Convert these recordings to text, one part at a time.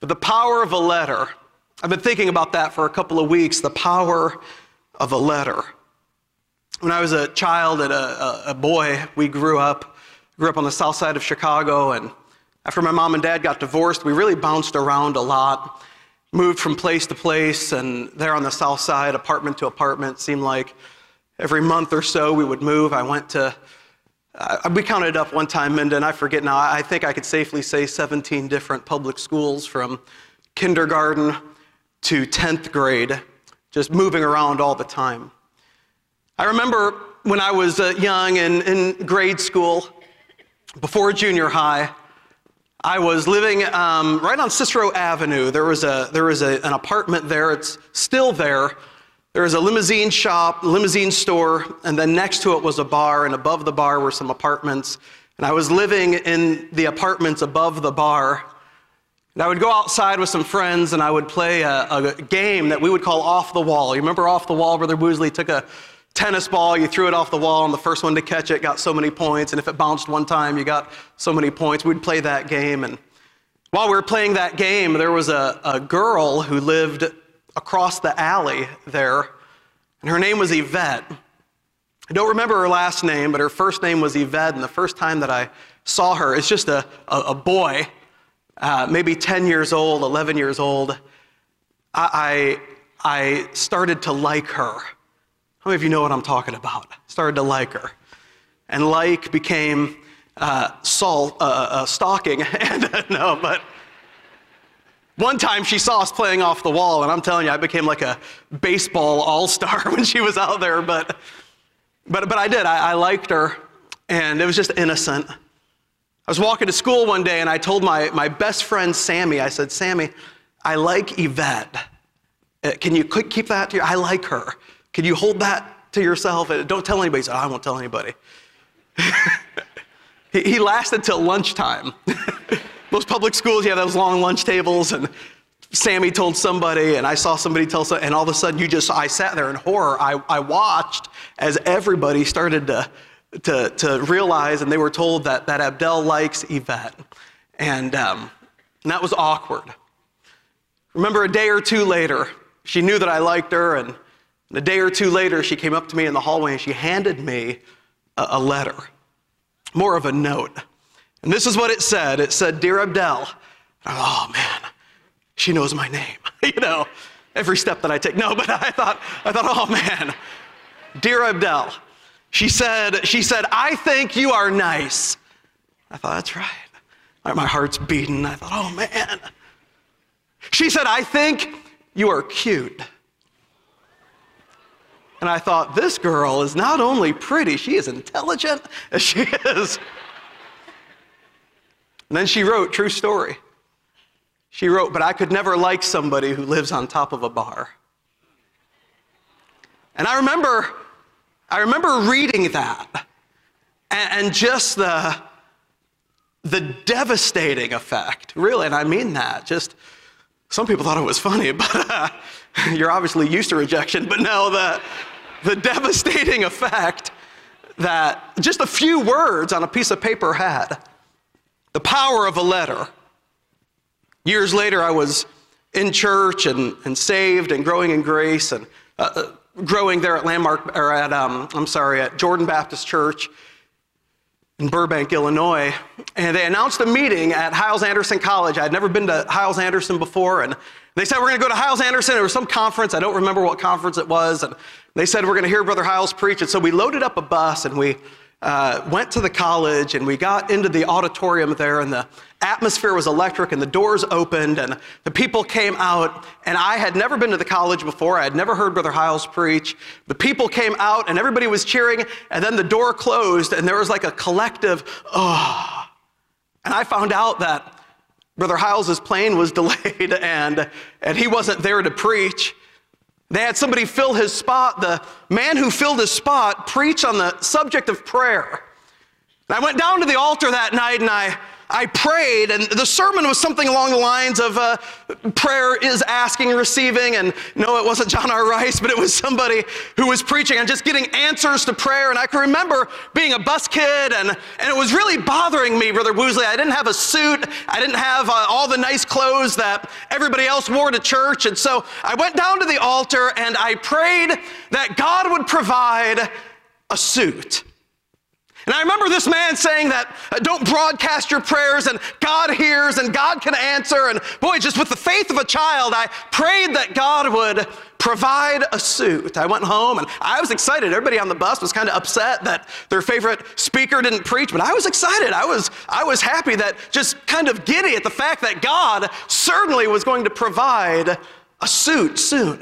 But the power of a letter, I've been thinking about that for a couple of weeks the power of a letter. When I was a child and a, a, boy, we grew up, grew up on the south side of Chicago, and after my mom and dad got divorced, we really bounced around a lot, moved from place to place, and there on the south side, apartment to apartment, seemed like every month or so we would move. I went to, uh, we counted up one time, Minda, and I forget now, I think I could safely say 17 different public schools from kindergarten to 10th grade, just moving around all the time. I remember when I was uh, young and in grade school, before junior high, I was living um, right on Cicero Avenue. There was, a, there was a, an apartment there, it's still there. There was a limousine shop, limousine store, and then next to it was a bar, and above the bar were some apartments. And I was living in the apartments above the bar. And I would go outside with some friends and I would play a, a game that we would call Off the Wall. You remember Off the Wall? Brother Woosley took a tennis ball, you threw it off the wall, and the first one to catch it got so many points. And if it bounced one time, you got so many points. We'd play that game. And while we were playing that game, there was a, a girl who lived across the alley there, and her name was Yvette. I don't remember her last name, but her first name was Yvette. And the first time that I saw her, it's just a, a, a boy, uh, maybe 10 years old, 11 years old. I, I, I started to like her. How many of you know what I'm talking about? Started to like her. And like became uh, salt, uh, uh, uh stalking. and no, but one time she saw us playing off the wall, and I'm telling you, I became like a baseball all star when she was out there. But, but, but I did. I, I liked her, and it was just innocent. I was walking to school one day, and I told my, my best friend Sammy, I said, Sammy, I like Yvette. Uh, can you keep that to you? I like her. Can you hold that to yourself? Don't tell anybody. He said, I won't tell anybody. he lasted till lunchtime. Most public schools, you have those long lunch tables, and Sammy told somebody, and I saw somebody tell somebody, and all of a sudden you just, I sat there in horror. I, I watched as everybody started to, to, to realize, and they were told that, that Abdel likes Yvette. And, um, and that was awkward. Remember, a day or two later, she knew that I liked her, and a day or two later, she came up to me in the hallway and she handed me a, a letter, more of a note. And this is what it said it said, Dear Abdel. oh, man, she knows my name. you know, every step that I take. No, but I thought, I thought, oh, man, Dear Abdel. She said, she said, I think you are nice. I thought, that's right. My heart's beating. I thought, oh, man. She said, I think you are cute. And I thought, this girl is not only pretty, she is intelligent as she is. And then she wrote, true story. She wrote, but I could never like somebody who lives on top of a bar. And I remember, I remember reading that and, and just the, the devastating effect, really, and I mean that. Just some people thought it was funny, but uh, you're obviously used to rejection, but no, the, the devastating effect that just a few words on a piece of paper had. The power of a letter. Years later, I was in church and, and saved and growing in grace and uh, uh growing there at Landmark, or at, um, I'm sorry, at Jordan Baptist Church in Burbank, Illinois. And they announced a meeting at Hyles Anderson College. I'd never been to Hyles Anderson before, and they said, We're going to go to Hyles Anderson. There was some conference. I don't remember what conference it was. And they said, We're going to hear Brother Hyles preach. And so we loaded up a bus and we uh, went to the college and we got into the auditorium there, and the atmosphere was electric, and the doors opened, and the people came out. And I had never been to the college before. I had never heard Brother Hyles preach. The people came out, and everybody was cheering, and then the door closed, and there was like a collective, oh. And I found out that Brother Hyles's plane was delayed and, and he wasn't there to preach. They had somebody fill his spot. The man who filled his spot preached on the subject of prayer. And I went down to the altar that night and I, I prayed, and the sermon was something along the lines of uh, prayer is asking receiving. And no, it wasn't John R. Rice, but it was somebody who was preaching and just getting answers to prayer. And I can remember being a bus kid, and, and it was really bothering me, Brother Woosley. I didn't have a suit, I didn't have uh, all the nice clothes that everybody else wore to church. And so I went down to the altar and I prayed that God would provide a suit. And I remember this man saying that uh, don't broadcast your prayers and God hears and God can answer. And boy, just with the faith of a child, I prayed that God would provide a suit. I went home and I was excited. Everybody on the bus was kind of upset that their favorite speaker didn't preach, but I was excited. I was, I was happy that just kind of giddy at the fact that God certainly was going to provide a suit soon.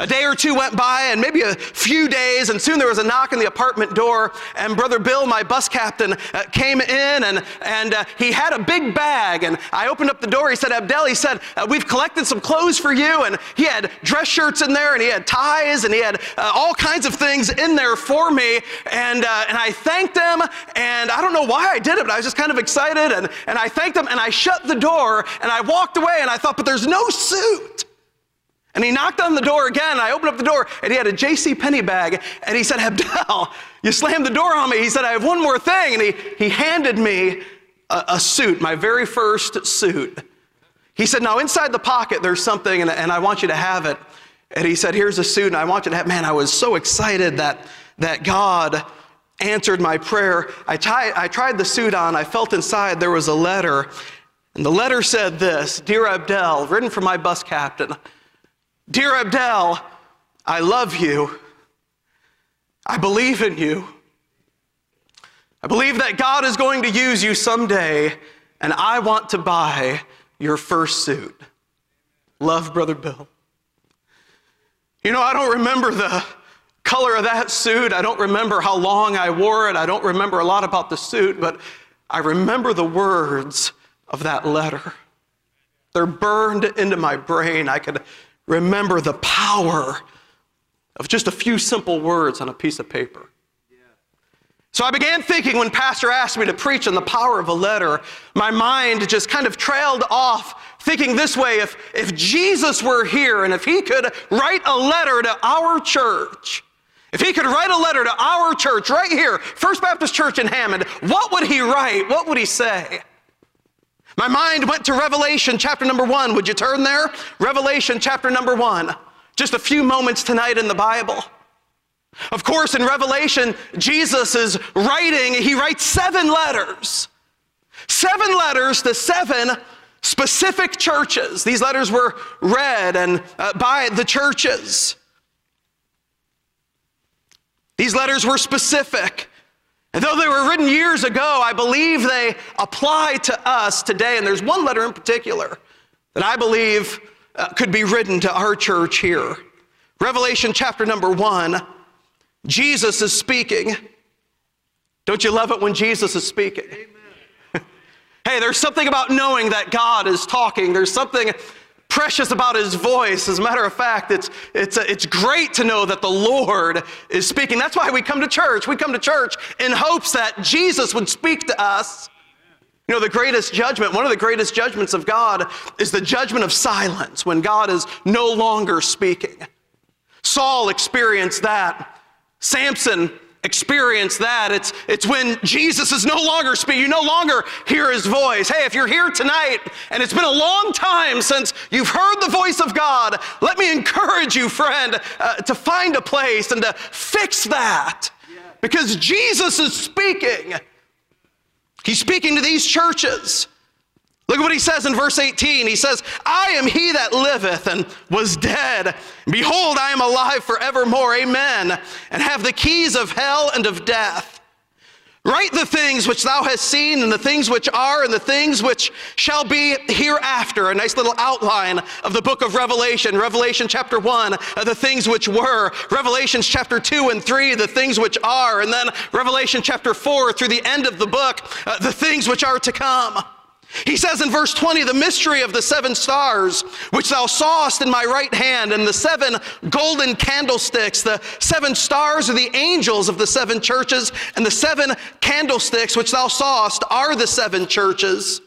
A day or two went by, and maybe a few days, and soon there was a knock on the apartment door. And Brother Bill, my bus captain, uh, came in, and, and uh, he had a big bag. And I opened up the door. He said, Abdel, he said, uh, We've collected some clothes for you. And he had dress shirts in there, and he had ties, and he had uh, all kinds of things in there for me. And, uh, and I thanked him, and I don't know why I did it, but I was just kind of excited. And, and I thanked him, and I shut the door, and I walked away, and I thought, But there's no suit. And he knocked on the door again. I opened up the door and he had a J.C. Penney bag. And he said, Abdel, you slammed the door on me. He said, I have one more thing. And he, he handed me a, a suit, my very first suit. He said, Now inside the pocket, there's something, and, and I want you to have it. And he said, Here's a suit, and I want you to have. Man, I was so excited that, that God answered my prayer. I, tie, I tried the suit on. I felt inside there was a letter. And the letter said this Dear Abdel, written from my bus captain. Dear Abdel, I love you. I believe in you. I believe that God is going to use you someday, and I want to buy your first suit. Love, Brother Bill. You know, I don't remember the color of that suit. I don't remember how long I wore it. I don't remember a lot about the suit, but I remember the words of that letter. They're burned into my brain. I could remember the power of just a few simple words on a piece of paper. So I began thinking when Pastor asked me to preach on the power of a letter, my mind just kind of trailed off, thinking this way if, if Jesus were here and if he could write a letter to our church, if he could write a letter to our church right here, First Baptist Church in Hammond, what would he write? What would he say? My mind went to Revelation chapter number one. Would you turn there? Revelation chapter number one. Just a few moments tonight in the Bible. Of course, in Revelation, Jesus is writing, he writes seven letters. Seven letters to seven specific churches. These letters were read and uh, by the churches. These letters were specific. And though they were written years ago, I believe they apply to us today. And there's one letter in particular that I believe uh, could be written to our church here. Revelation chapter number one, Jesus is speaking. Don't you love it when Jesus is speaking? hey, there's something about knowing that God is talking. There's something precious about his voice. As a matter of fact, it's, it's, uh, it's great to know that the Lord is speaking. That's why we come to church. We come to church in hopes that Jesus would speak to us. You know, the greatest judgment, one of the greatest judgments of God is the judgment of silence when God is no longer speaking. Saul experienced that. Samson experience that. It's, it's when Jesus is no longer speaking, you no longer hear his voice. Hey, if you're here tonight and it's been a long time since you've heard the voice of God, let me encourage you, friend, uh, to find a place and to fix that. Because Jesus is speaking. He's speaking to these churches. Look at what he says in verse 18. He says, I am he that liveth and was dead. Behold, I am alive forevermore. Amen. And have the keys of hell and of death. Write the things which thou hast seen, and the things which are, and the things which shall be hereafter. A nice little outline of the book of Revelation. Revelation chapter 1, uh, the things which were. Revelations chapter 2 and 3, the things which are. And then Revelation chapter 4 through the end of the book, uh, the things which are to come. He says in verse 20, the mystery of the seven stars, which thou sawest in my right hand, and the seven golden candlesticks. The seven stars are the angels of the seven churches, and the seven candlesticks, which thou sawest, are the seven churches.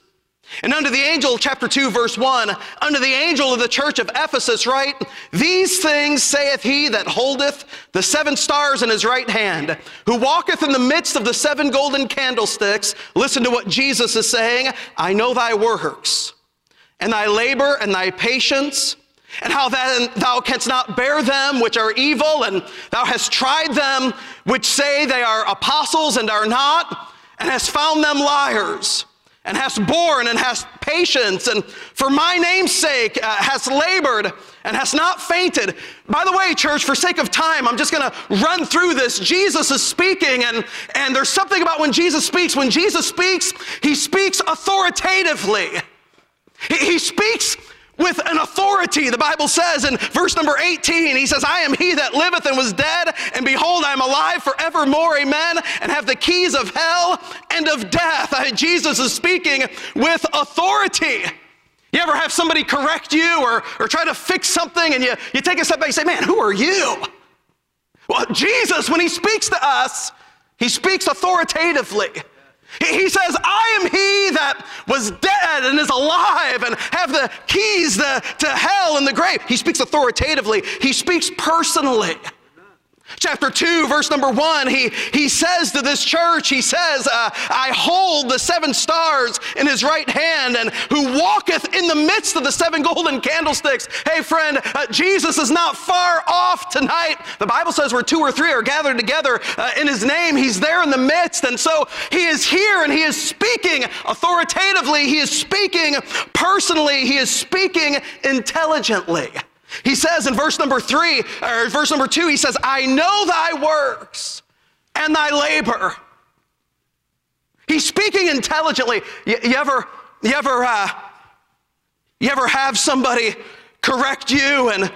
And unto the angel, chapter 2, verse 1, unto the angel of the church of Ephesus, write, These things saith he that holdeth the seven stars in his right hand, who walketh in the midst of the seven golden candlesticks. Listen to what Jesus is saying I know thy works, and thy labor, and thy patience, and how that thou canst not bear them which are evil, and thou hast tried them which say they are apostles and are not, and hast found them liars and hast borne and hast patience, and for my name's sake uh, hast labored and hast not fainted. By the way, church, for sake of time, I'm just gonna run through this. Jesus is speaking, and, and there's something about when Jesus speaks. When Jesus speaks, he speaks authoritatively. He, he speaks with an authority. The Bible says in verse number 18, he says, I am he that liveth and was dead, and behold, I am alive forevermore, amen, and have the keys of hell and of death. Jesus is speaking with authority. You ever have somebody correct you or, or try to fix something and you, you take a step back and say, Man, who are you? Well, Jesus, when he speaks to us, he speaks authoritatively. He says, I am he that was dead and is alive and have the keys to, to hell and the grave. He speaks authoritatively, he speaks personally. Chapter 2, verse number 1, he, he says to this church, he says, uh, I hold the seven stars in his right hand, and who walketh in the midst of the seven golden candlesticks. Hey, friend, uh, Jesus is not far off tonight. The Bible says where two or three are gathered together uh, in his name, he's there in the midst. And so he is here and he is speaking authoritatively, he is speaking personally, he is speaking intelligently. He says in verse number three, or verse number two, he says, I know thy works and thy labor. He's speaking intelligently. You, you ever, you ever, uh, you ever have somebody correct you and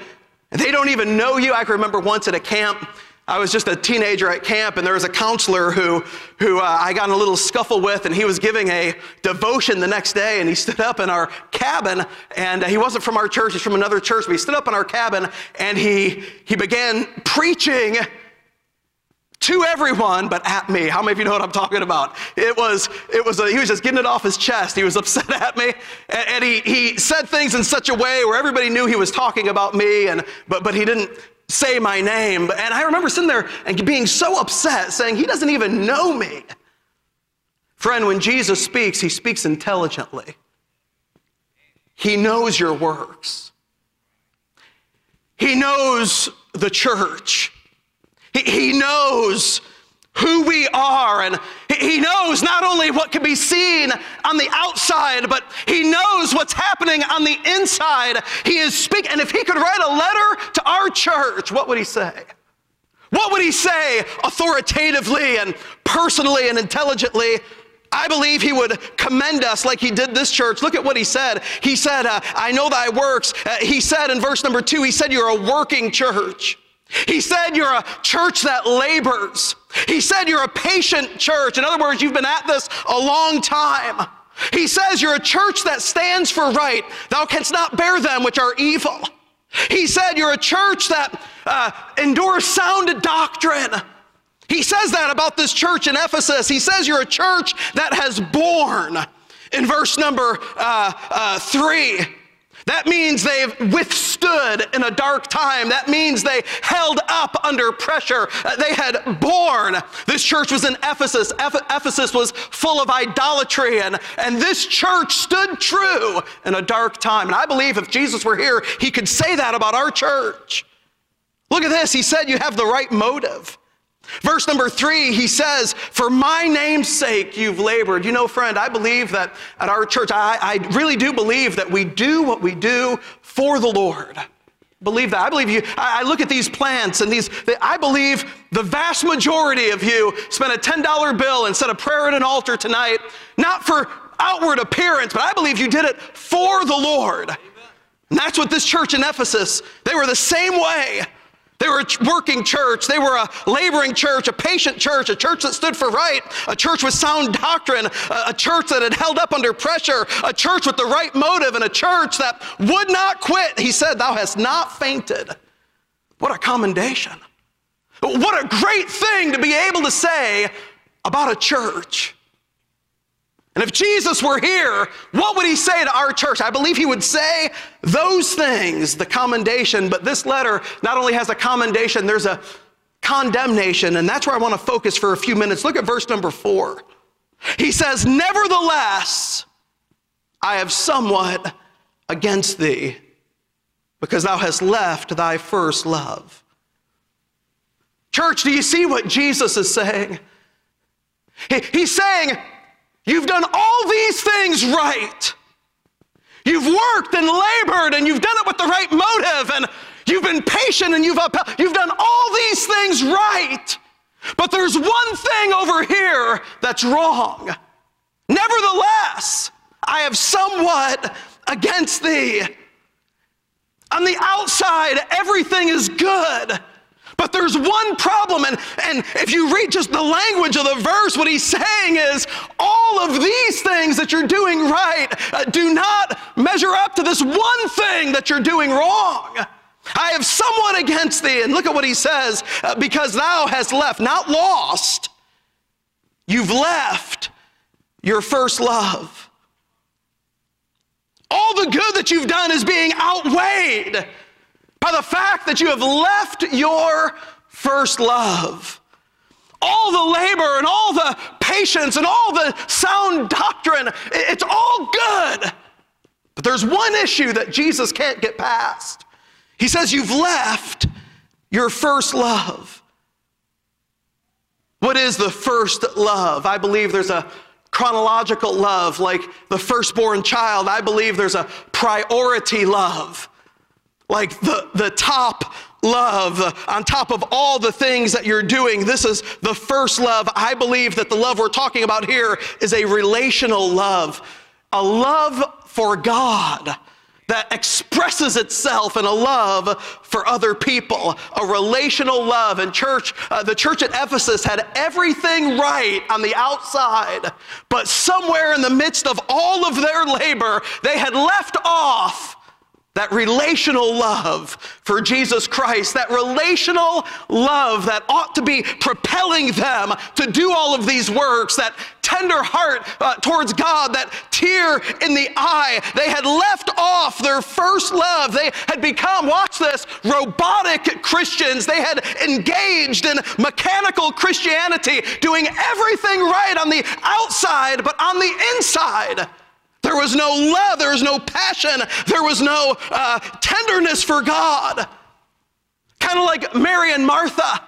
they don't even know you? I can remember once at a camp, I was just a teenager at camp, and there was a counselor who, who uh, I got in a little scuffle with, and he was giving a devotion the next day, and he stood up in our cabin, and uh, he wasn't from our church, he's from another church, but he stood up in our cabin, and he, he began preaching to everyone but at me. How many of you know what I'm talking about? It was, it was, a, he was just getting it off his chest. He was upset at me. And, and, he, he said things in such a way where everybody knew he was talking about me, and, but, but he didn't say my name. And I remember sitting there and being so upset, saying, He doesn't even know me. Friend, when Jesus speaks, he speaks intelligently. He knows your works. He knows the church. He, he knows who we are. And he knows not only what can be seen on the outside, but he knows what's happening on the inside. He is speaking. And if he could write a letter to our church, what would he say? What would he say authoritatively and personally and intelligently? I believe he would commend us like he did this church. Look at what he said. He said, uh, I know thy works. Uh, he said in verse number two, he said, You're a working church. He said you're a church that labors. He said you're a patient church. In other words, you've been at this a long time. He says you're a church that stands for right. Thou canst not bear them which are evil. He said you're a church that uh, endures sound doctrine. He says that about this church in Ephesus. He says you're a church that has borne. In verse number uh, uh, three, that means they've withstood in a dark time. That means they held up under pressure. Uh, they had borne. This church was in Ephesus. Ephesus was full of idolatry, and, and this church stood true in a dark time. And I believe if Jesus were here, he could say that about our church. Look at this. He said, You have the right motive. Verse number three, he says, For my name's sake you've labored. You know, friend, I believe that at our church, I, I really do believe that we do what we do for the Lord. Believe that. I believe you. I, I look at these plants and these, I believe the vast majority of you spent a $10 bill and said a prayer at an altar tonight, not for outward appearance, but I believe you did it for the Lord. And that's what this church in Ephesus, they were the same way. They were a working church. They were a laboring church, a patient church, a church that stood for right, a church with sound doctrine, a church that had held up under pressure, a church with the right motive, and a church that would not quit. He said, Thou hast not fainted. What a commendation. What a great thing to be able to say about a church. And if Jesus were here, what would he say to our church? I believe he would say those things, the commendation, but this letter not only has a commendation, there's a condemnation, and that's where I want to focus for a few minutes. Look at verse number four. He says, Nevertheless, I have somewhat against thee, because thou hast left thy first love. Church, do you see what Jesus is saying? He, he's saying, You've done all these things right. You've worked and labored and you've done it with the right motive and you've been patient and you've upheld, you've done all these things right. But there's one thing over here that's wrong. Nevertheless, I have somewhat against thee. On the outside, everything is good. But there's one problem, and, and if you read just the language of the verse, what he's saying is all of these things that you're doing right uh, do not measure up to this one thing that you're doing wrong. I have somewhat against thee. And look at what he says uh, because thou hast left, not lost, you've left your first love. All the good that you've done is being outweighed by the fact that you have left your first love. All the labor and all the patience and all the sound doctrine, it's all good. But there's one issue that Jesus can't get past. He says, You've left your first love. What is the first love? I believe there's a chronological love, like the firstborn child. I believe there's a priority love like the, the top love on top of all the things that you're doing. This is the first love. I believe that the love we're talking about here is a relational love, a love for God that expresses itself in a love for other people, a relational love. And church, uh, the church at Ephesus had everything right on the outside, but somewhere in the midst of all of their labor, they had left off that relational love for Jesus Christ, that relational love that ought to be propelling them to do all of these works, that tender heart uh, towards God, that tear in the eye. They had left off their first love. They had become, watch this, robotic Christians. They had engaged in mechanical Christianity, doing everything right on the outside, but on the inside, there was no love, there was no passion, there was no uh, tenderness for God. Kind of like Mary and Martha.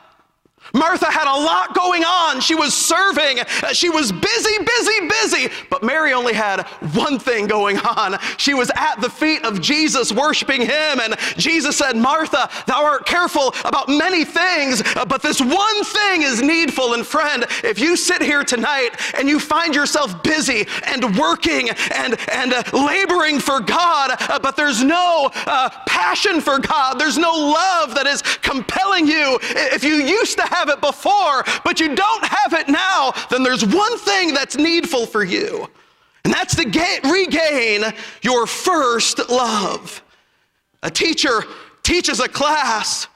Martha had a lot going on. She was serving. She was busy, busy, busy. But Mary only had one thing going on. She was at the feet of Jesus, worshiping him. And Jesus said, Martha, thou art careful about many things, but this one thing is needful. And friend, if you sit here tonight and you find yourself busy and working and, and uh, laboring for God, uh, but there's no uh, passion for God, there's no love that is compelling you, if you used to have have it before, but you don't have it now, then there's one thing that's needful for you, and that's to get, regain your first love. A teacher teaches a class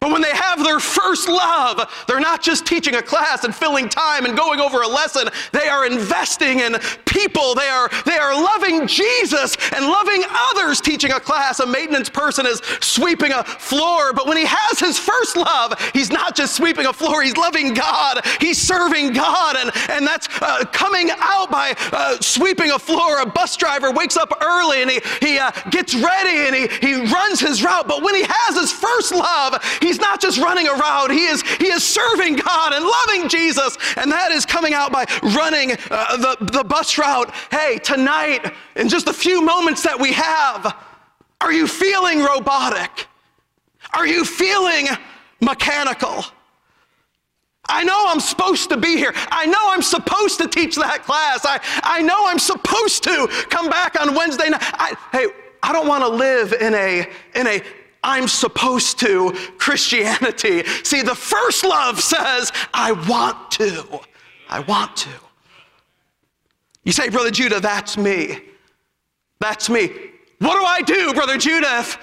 but when they have their first love, they're not just teaching a class and filling time and going over a lesson. They are investing in people. They are, they are loving Jesus and loving others. Teaching a class, a maintenance person is sweeping a floor. But when he has his first love, he's not just sweeping a floor, he's loving God. He's serving God. And, and that's uh, coming out by uh, sweeping a floor. A bus driver wakes up early and he, he uh, gets ready and he, he runs his route. But when he has his first love, He's not just running around, he is, he is serving God and loving Jesus. And that is coming out by running uh, the, the bus route. Hey, tonight, in just a few moments that we have, are you feeling robotic? Are you feeling mechanical? I know I'm supposed to be here. I know I'm supposed to teach that class. I, I know I'm supposed to come back on Wednesday night. I, hey, I don't want to live in a, in a I'm supposed to Christianity. See, the first love says, I want to. I want to. You say, Brother Judah, that's me. That's me. What do I do, Brother Judah, if,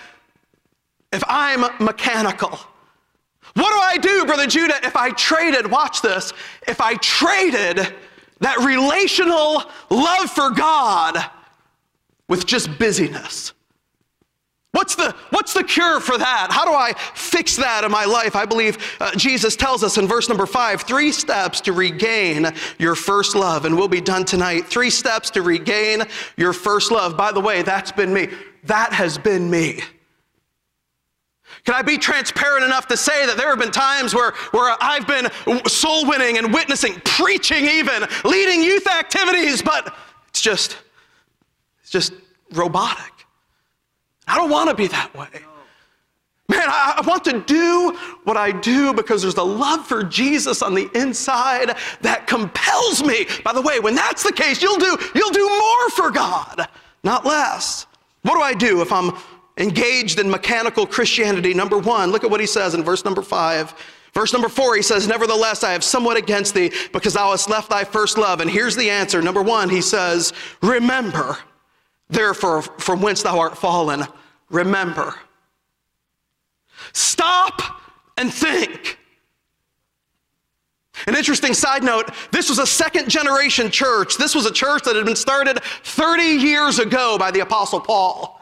if I'm mechanical? What do I do, Brother Judah, if I traded, watch this, if I traded that relational love for God with just busyness? What's the, what's the cure for that? How do I fix that in my life? I believe uh, Jesus tells us in verse number five three steps to regain your first love. And we'll be done tonight. Three steps to regain your first love. By the way, that's been me. That has been me. Can I be transparent enough to say that there have been times where, where I've been soul winning and witnessing, preaching even, leading youth activities, but it's just, it's just robotic. I don't want to be that way. Man, I, I, want to do what I do because there's a love for Jesus on the inside that compels me. By the way, when that's the case, you'll do, you'll do more for God, not less. What do I do if I'm engaged in mechanical Christianity? Number one, look at what he says in verse number five. Verse number four, he says, Nevertheless, I have somewhat against thee because thou hast left thy first love. And here's the answer. Number one, he says, Remember Therefore, from whence thou art fallen, remember. Stop and think. An interesting side note this was a second generation church. This was a church that had been started 30 years ago by the Apostle Paul.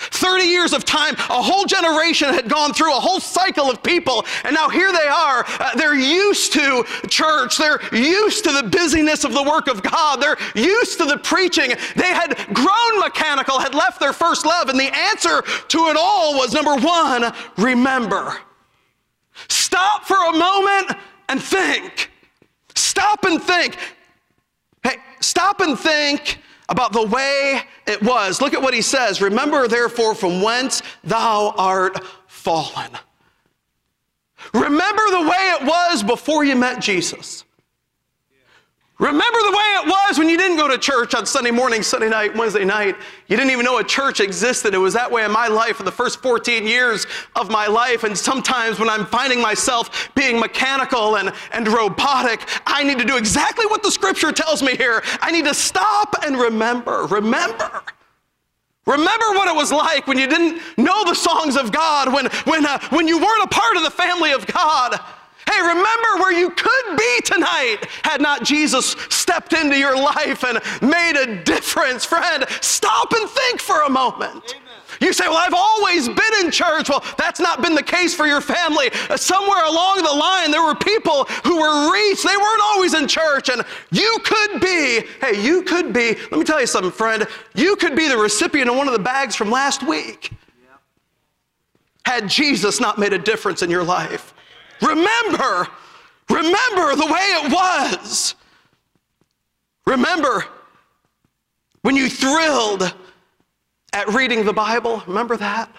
30 years of time, a whole generation had gone through a whole cycle of people, and now here they are. Uh, they're used to church, they're used to the busyness of the work of God, they're used to the preaching. They had grown mechanical, had left their first love, and the answer to it all was number one, remember. Stop for a moment and think. Stop and think. Hey, stop and think about the way it was. Look at what he says Remember, therefore, from whence thou art fallen. Remember the way it was before you met Jesus. Remember the way it was when you didn't go to church on Sunday morning, Sunday night, Wednesday night. You didn't even know a church existed. It was that way in my life for the first 14 years of my life. And sometimes when I'm finding myself being mechanical and, and robotic, I need to do exactly what the scripture tells me here. I need to stop and remember. Remember. Remember what it was like when you didn't know the songs of God, when, when, uh, when you weren't a part of the family of God. Hey, remember where you could be tonight had not Jesus stepped into your life and made a difference. Friend, stop and think for a moment. Amen. You say, Well, I've always been in church. Well, that's not been the case for your family. Uh, somewhere along the line, there were people who were reached. They weren't always in church, and you could be, hey, you could be, let me tell you something, friend. You could be the recipient of one of the bags from last week. Had Jesus not made a difference in your life. Remember, remember the way it was. Remember when you thrilled at reading the Bible. Remember that?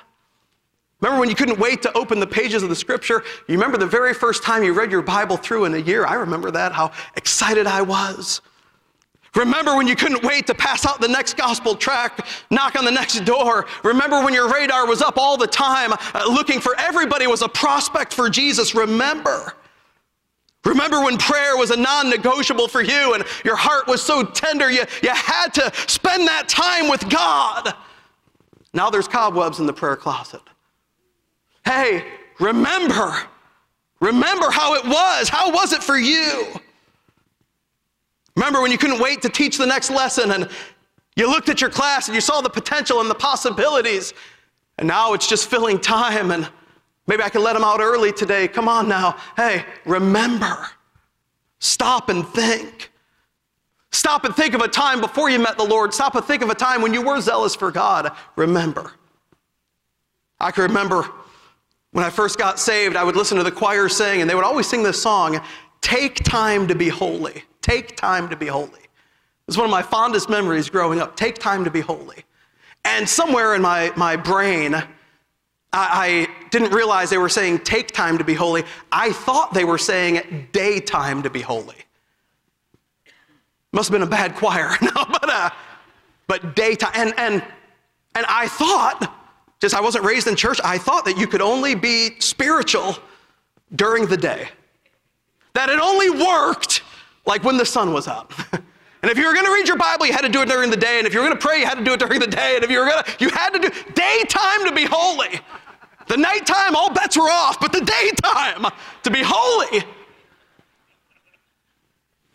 Remember when you couldn't wait to open the pages of the scripture? You remember the very first time you read your Bible through in a year? I remember that, how excited I was. Remember when you couldn't wait to pass out the next gospel tract, knock on the next door. Remember when your radar was up all the time, uh, looking for everybody was a prospect for Jesus. Remember. Remember when prayer was a non negotiable for you and your heart was so tender you, you had to spend that time with God. Now there's cobwebs in the prayer closet. Hey, remember. Remember how it was. How was it for you? Remember when you couldn't wait to teach the next lesson and you looked at your class and you saw the potential and the possibilities, and now it's just filling time and maybe I can let them out early today. Come on now. Hey, remember. Stop and think. Stop and think of a time before you met the Lord. Stop and think of a time when you were zealous for God. Remember. I can remember when I first got saved, I would listen to the choir sing, and they would always sing this song Take time to be holy. Take time to be holy. It's one of my fondest memories growing up. Take time to be holy. And somewhere in my, my brain, I, I didn't realize they were saying take time to be holy. I thought they were saying daytime to be holy. Must have been a bad choir. no, but, uh, but daytime. And, and, and I thought Just I wasn't raised in church. I thought that you could only be spiritual during the day. That it only worked like when the sun was up. And if you were going to read your Bible, you had to do it during the day. And if you were going to pray, you had to do it during the day. And if you were going to, you had to do daytime to be holy. The nighttime, all bets were off, but the daytime to be holy.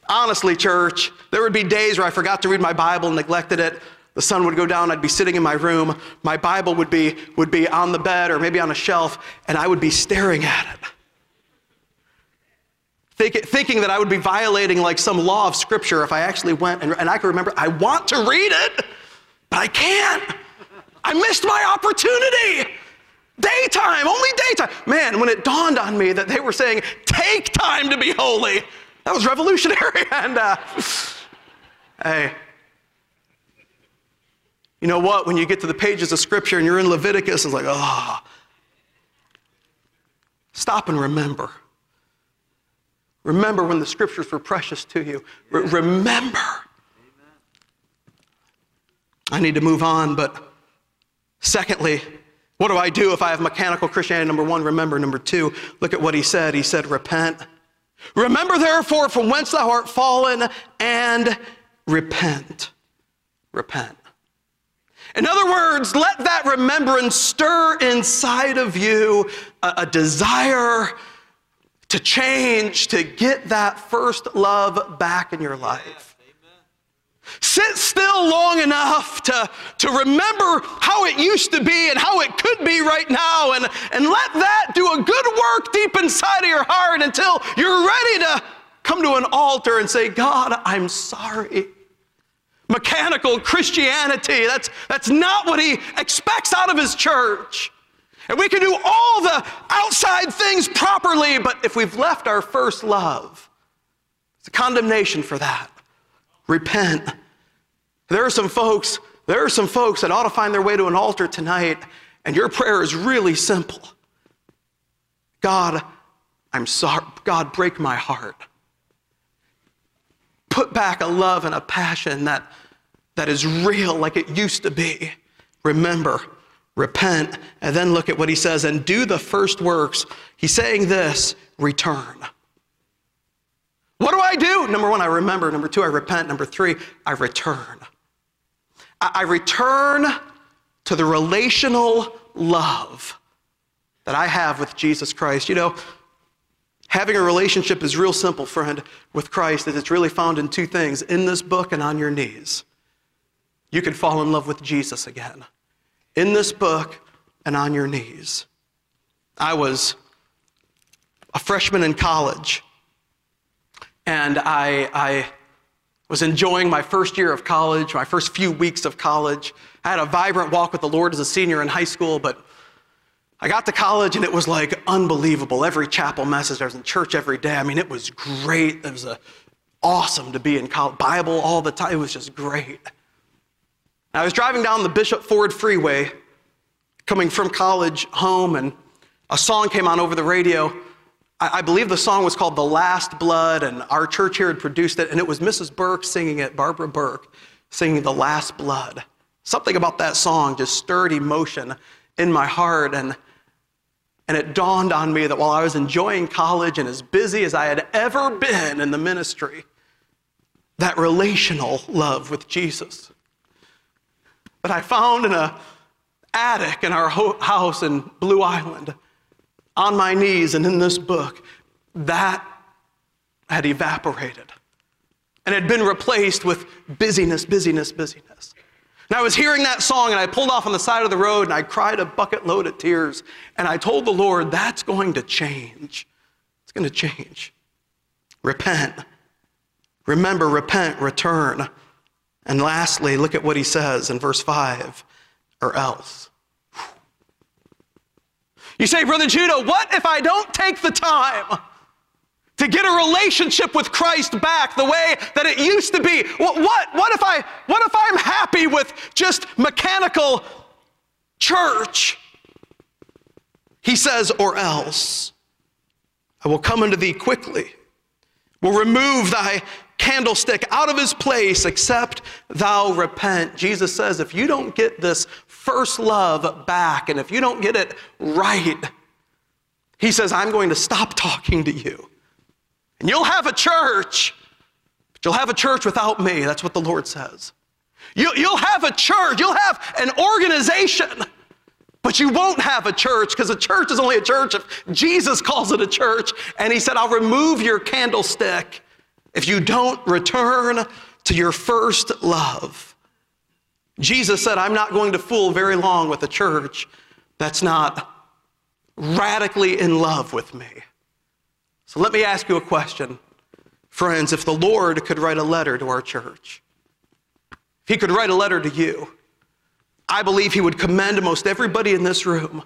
Honestly, church, there would be days where I forgot to read my Bible and neglected it. The sun would go down, I'd be sitting in my room, my Bible would be, would be on the bed or maybe on a shelf, and I would be staring at it thinking that I would be violating like some law of scripture if I actually went and, and I can remember, I want to read it, but I can't. I missed my opportunity. Daytime, only daytime. Man, when it dawned on me that they were saying, take time to be holy, that was revolutionary. and uh, hey, you know what? When you get to the pages of scripture and you're in Leviticus, it's like, oh, stop and remember. Remember when the scriptures were precious to you. Re- remember. I need to move on, but secondly, what do I do if I have mechanical Christianity? Number one, remember. Number two, look at what he said. He said, repent. Remember, therefore, from whence thou art fallen, and repent. Repent. In other words, let that remembrance stir inside of you a, a desire to change, to get that first love back in your life. Sit still long enough to, to remember how it used to be and how it could be right now, and, and let that do a good work deep inside of your heart until you're ready to come to an altar and say, God, I'm sorry. Mechanical Christianity, that's, that's not what he expects out of his church. And we can do all the outside things properly, but if we've left our first love, it's a condemnation for that. Repent. There are some folks, there are some folks that ought to find their way to an altar tonight, and your prayer is really simple. God, I'm sorry. God, break my heart. Put back a love and a passion that, that is real like it used to be. Remember, repent, and then look at what he says and do the first works. He's saying this return. What do I do? Number one, I remember. Number two, I repent. Number three, I return. I return to the relational love that I have with Jesus Christ. You know, having a relationship is real simple, friend, with Christ, is it's really found in two things in this book and on your knees. You can fall in love with Jesus again in this book and on your knees. I was a freshman in college, and I, I was enjoying my first year of college, my first few weeks of college. I had a vibrant walk with the Lord as a senior in high school, but I got to college and it was like unbelievable. Every chapel message, I was in church every day. I mean, it was great. It was a, awesome to be in college, Bible all the time. It was just great. I was driving down the Bishop Ford Freeway, coming from college home, and a song came on over the radio. I, I believe the song was called The Last Blood, and our church here had produced it, and it was Mrs. Burke singing it, Barbara Burke, singing The Last Blood. Something about that song just stirred emotion in my heart, and, and it dawned on me that while I was enjoying college and as busy as I had ever been in the ministry, that relational love with Jesus that I found in a attic in our house in Blue Island, on my knees and in this book, that had evaporated and had been replaced with busyness, busyness, busyness. And I was hearing that song and I pulled off on the side of the road and I cried a bucket load of tears and I told the Lord, that's going to change. It's going to change. Repent. Remember, repent, return. And lastly, look at what he says in verse 5 or else. You say, Brother Judah, what if I don't take the time to get a relationship with Christ back the way that it used to be? What, what, what, if, I, what if I'm happy with just mechanical church? He says, or else I will come unto thee quickly, will remove thy candlestick out of his place except thou repent. Jesus says, if you don't get this first love back. And if you don't get it right, he says, I'm going to stop talking to you. And you'll have a church, but you'll have a church without me. That's what the Lord says. You, will have a church, you'll have an organization, but you won't have a church because a church is only a church if Jesus calls it a church. And he said, I'll remove your candlestick if you don't return to your first love. Jesus said, I'm not going to fool very long with a church that's not radically in love with me. So let me ask you a question. Friends, if the Lord could write a letter to our church, if He could write a letter to you, I believe He would commend most everybody in this room.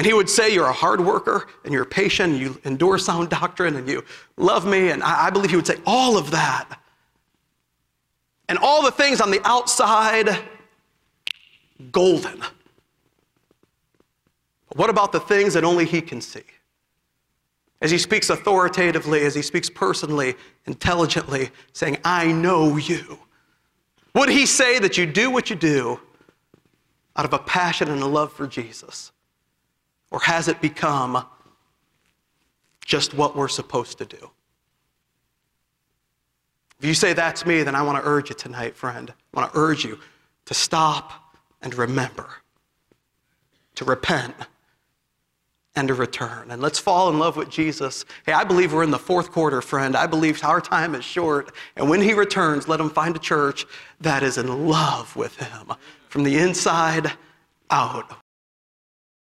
And He would say, You're a hard worker, and you're patient, and you endure sound doctrine, and you love me. And I believe He would say all of that. And all the things on the outside, golden. But what about the things that only He can see? As He speaks authoritatively, as He speaks personally, intelligently, saying, I know you. Would He say that you do what you do out of a passion and a love for Jesus? Or has it become just what we're supposed to do? If you say that's me, then I want to urge you tonight, friend. I want to urge you to stop and remember, to repent and to return. And let's fall in love with Jesus. Hey, I believe we're in the fourth quarter, friend. I believe our time is short. And when he returns, let him find a church that is in love with him from the inside out.